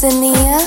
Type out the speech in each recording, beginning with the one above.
Tanzania,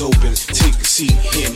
open, take a seat, hear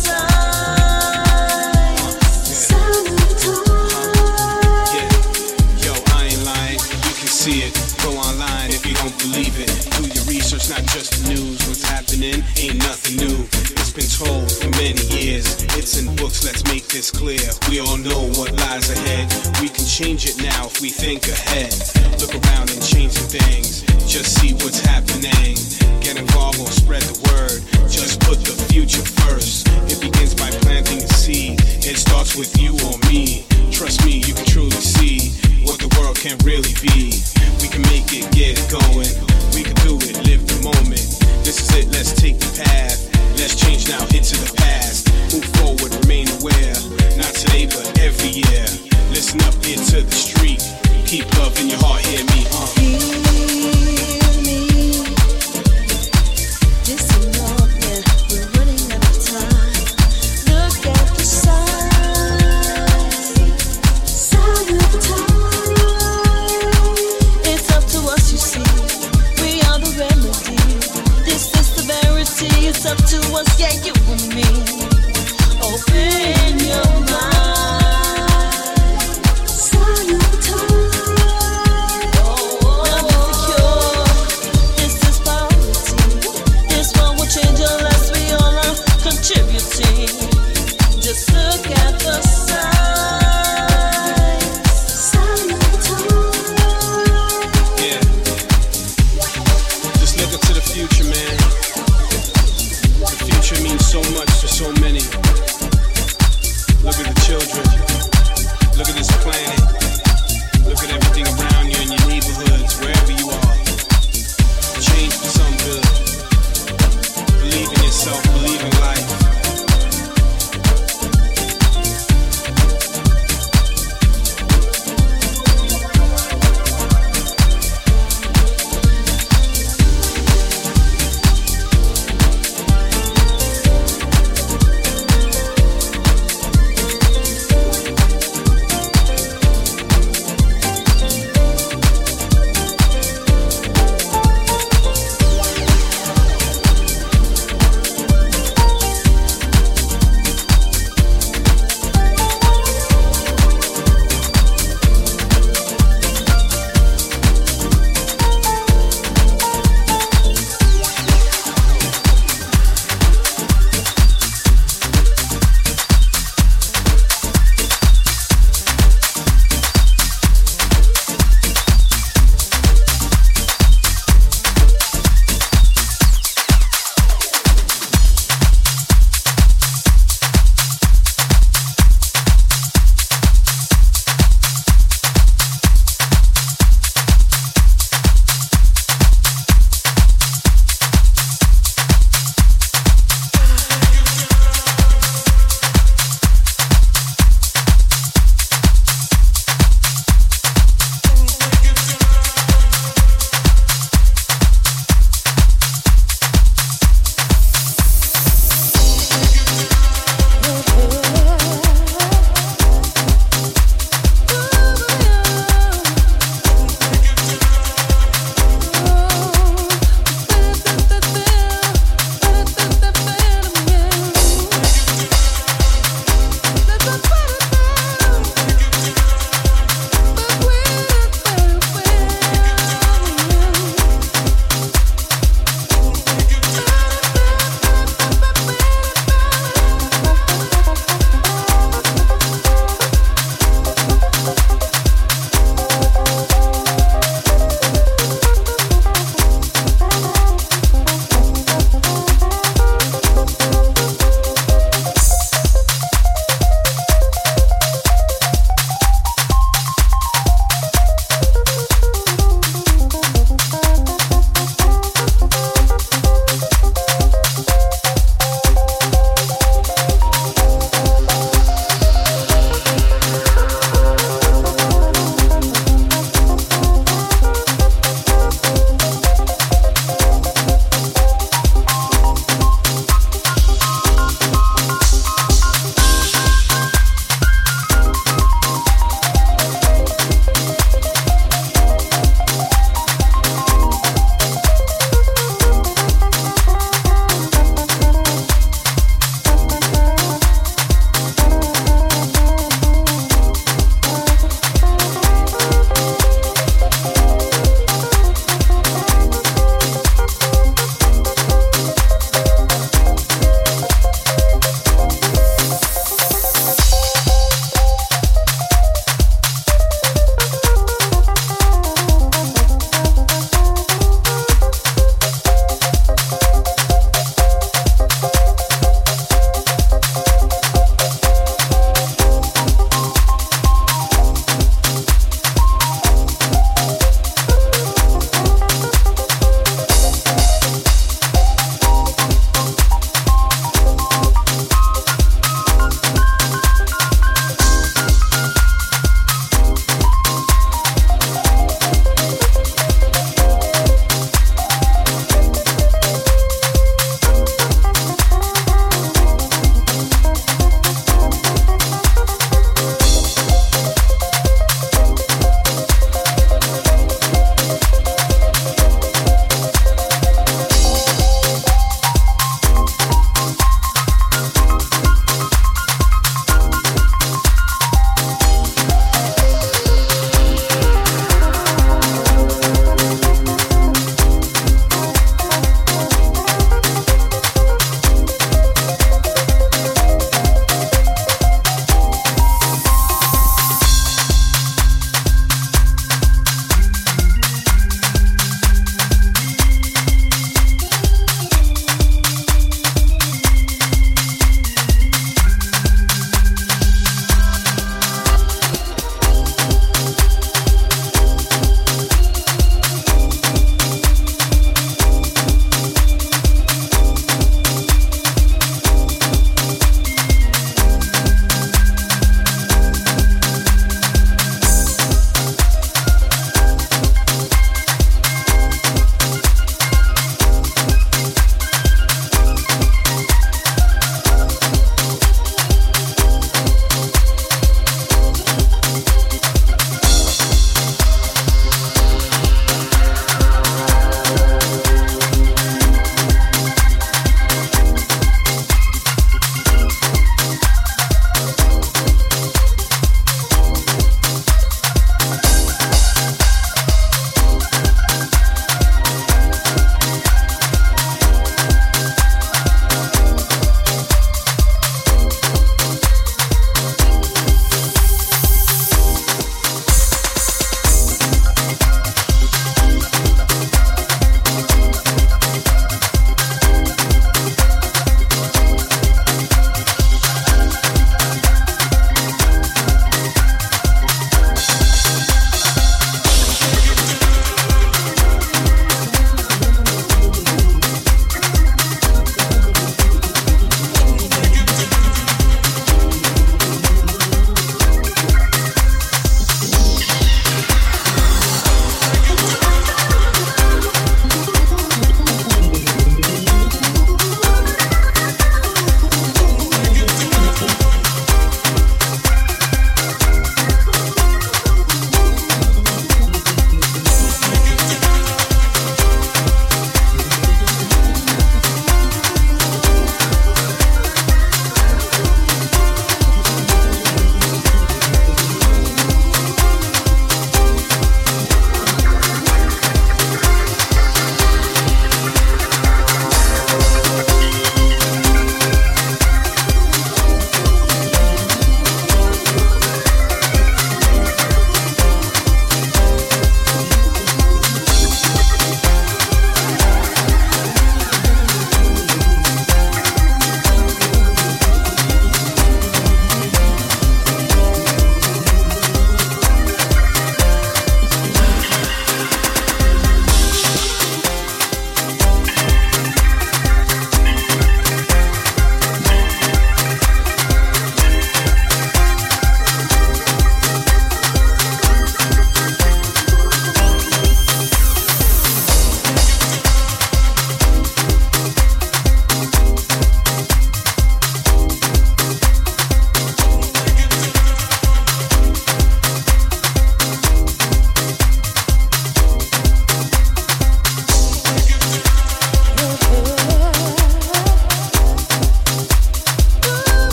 It's is clear. We all know what lies ahead. We can change it now if we think ahead. Look around and change the things. Just see what's happening. Get involved or spread the word. Just put the future first. It begins by planting a seed. It starts with you or me. Trust me, you can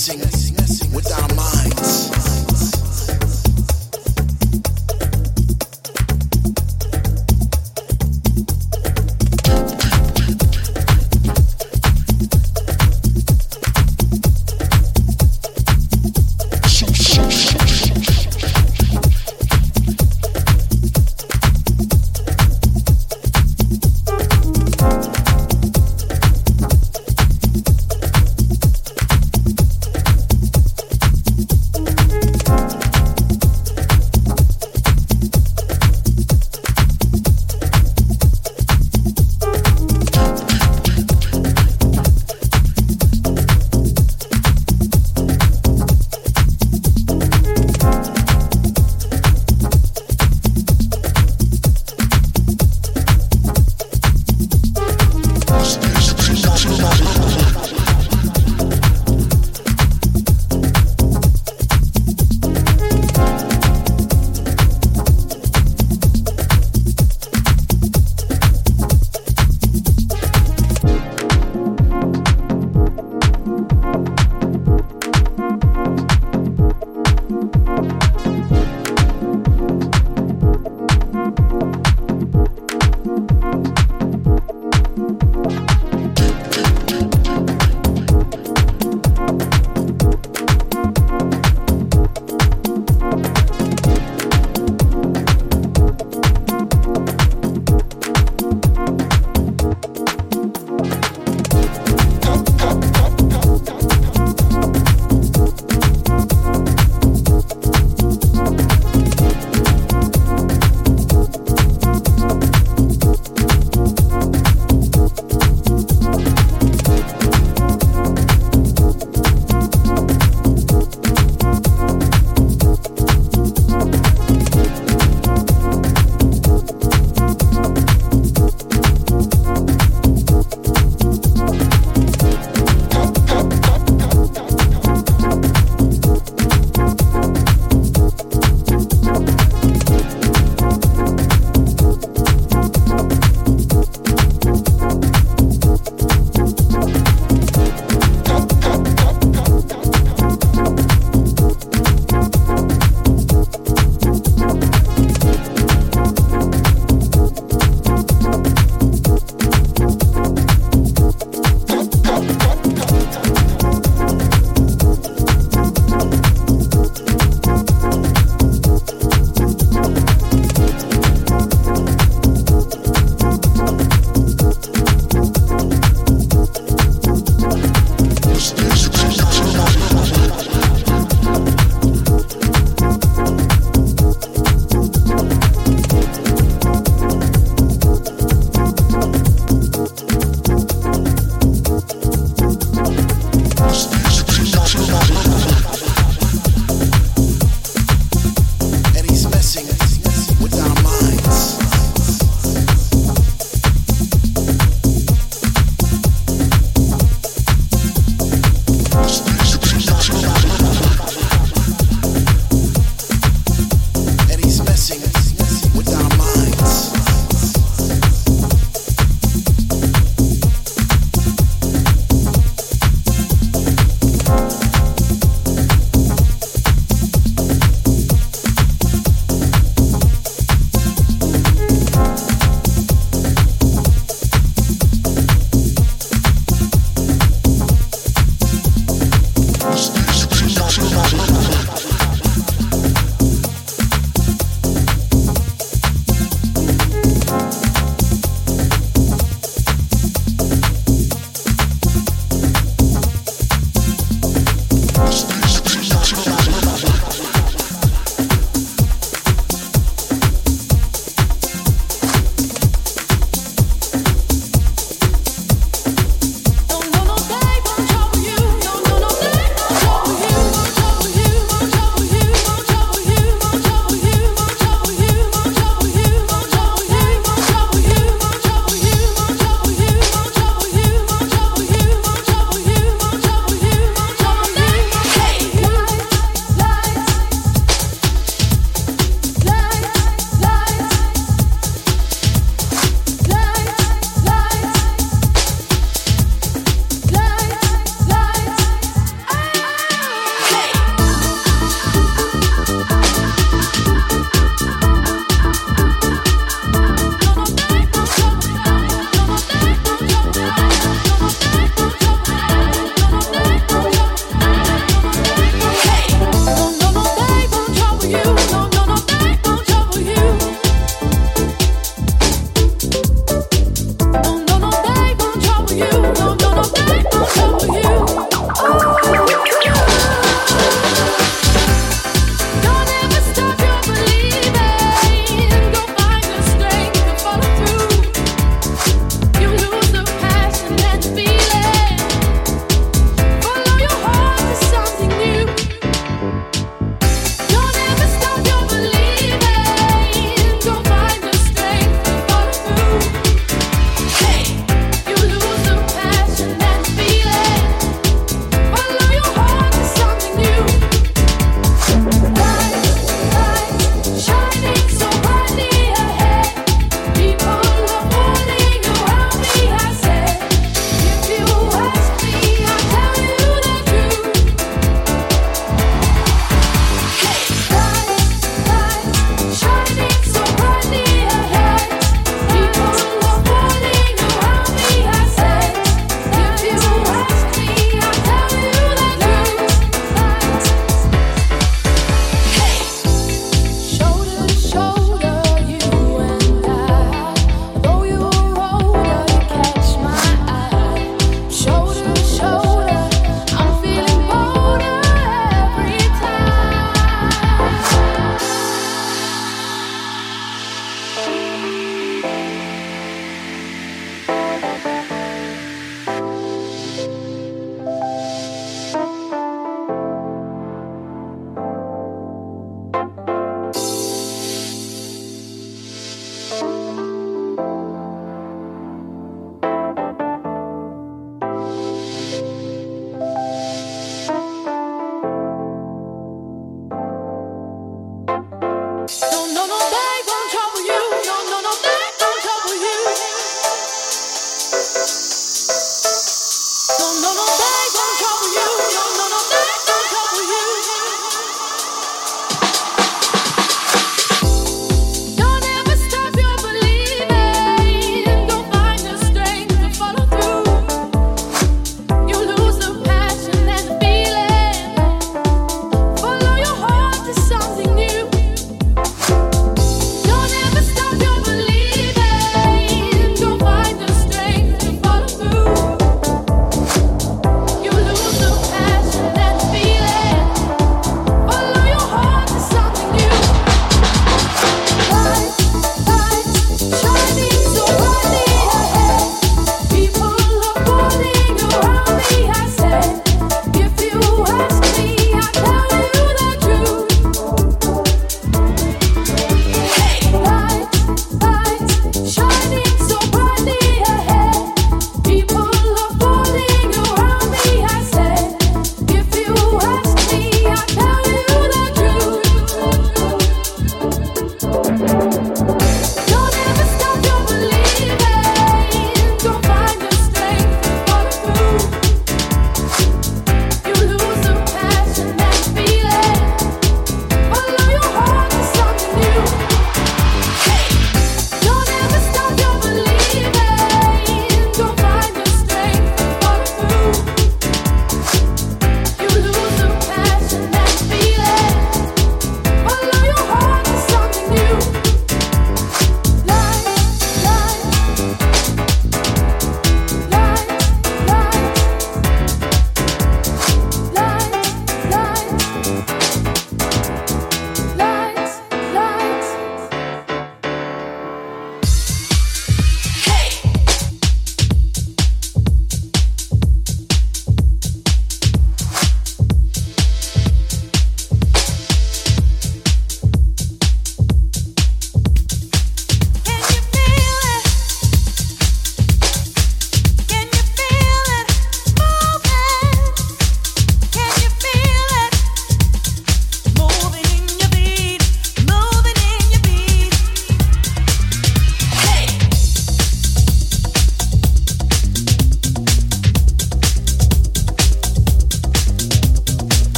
singers.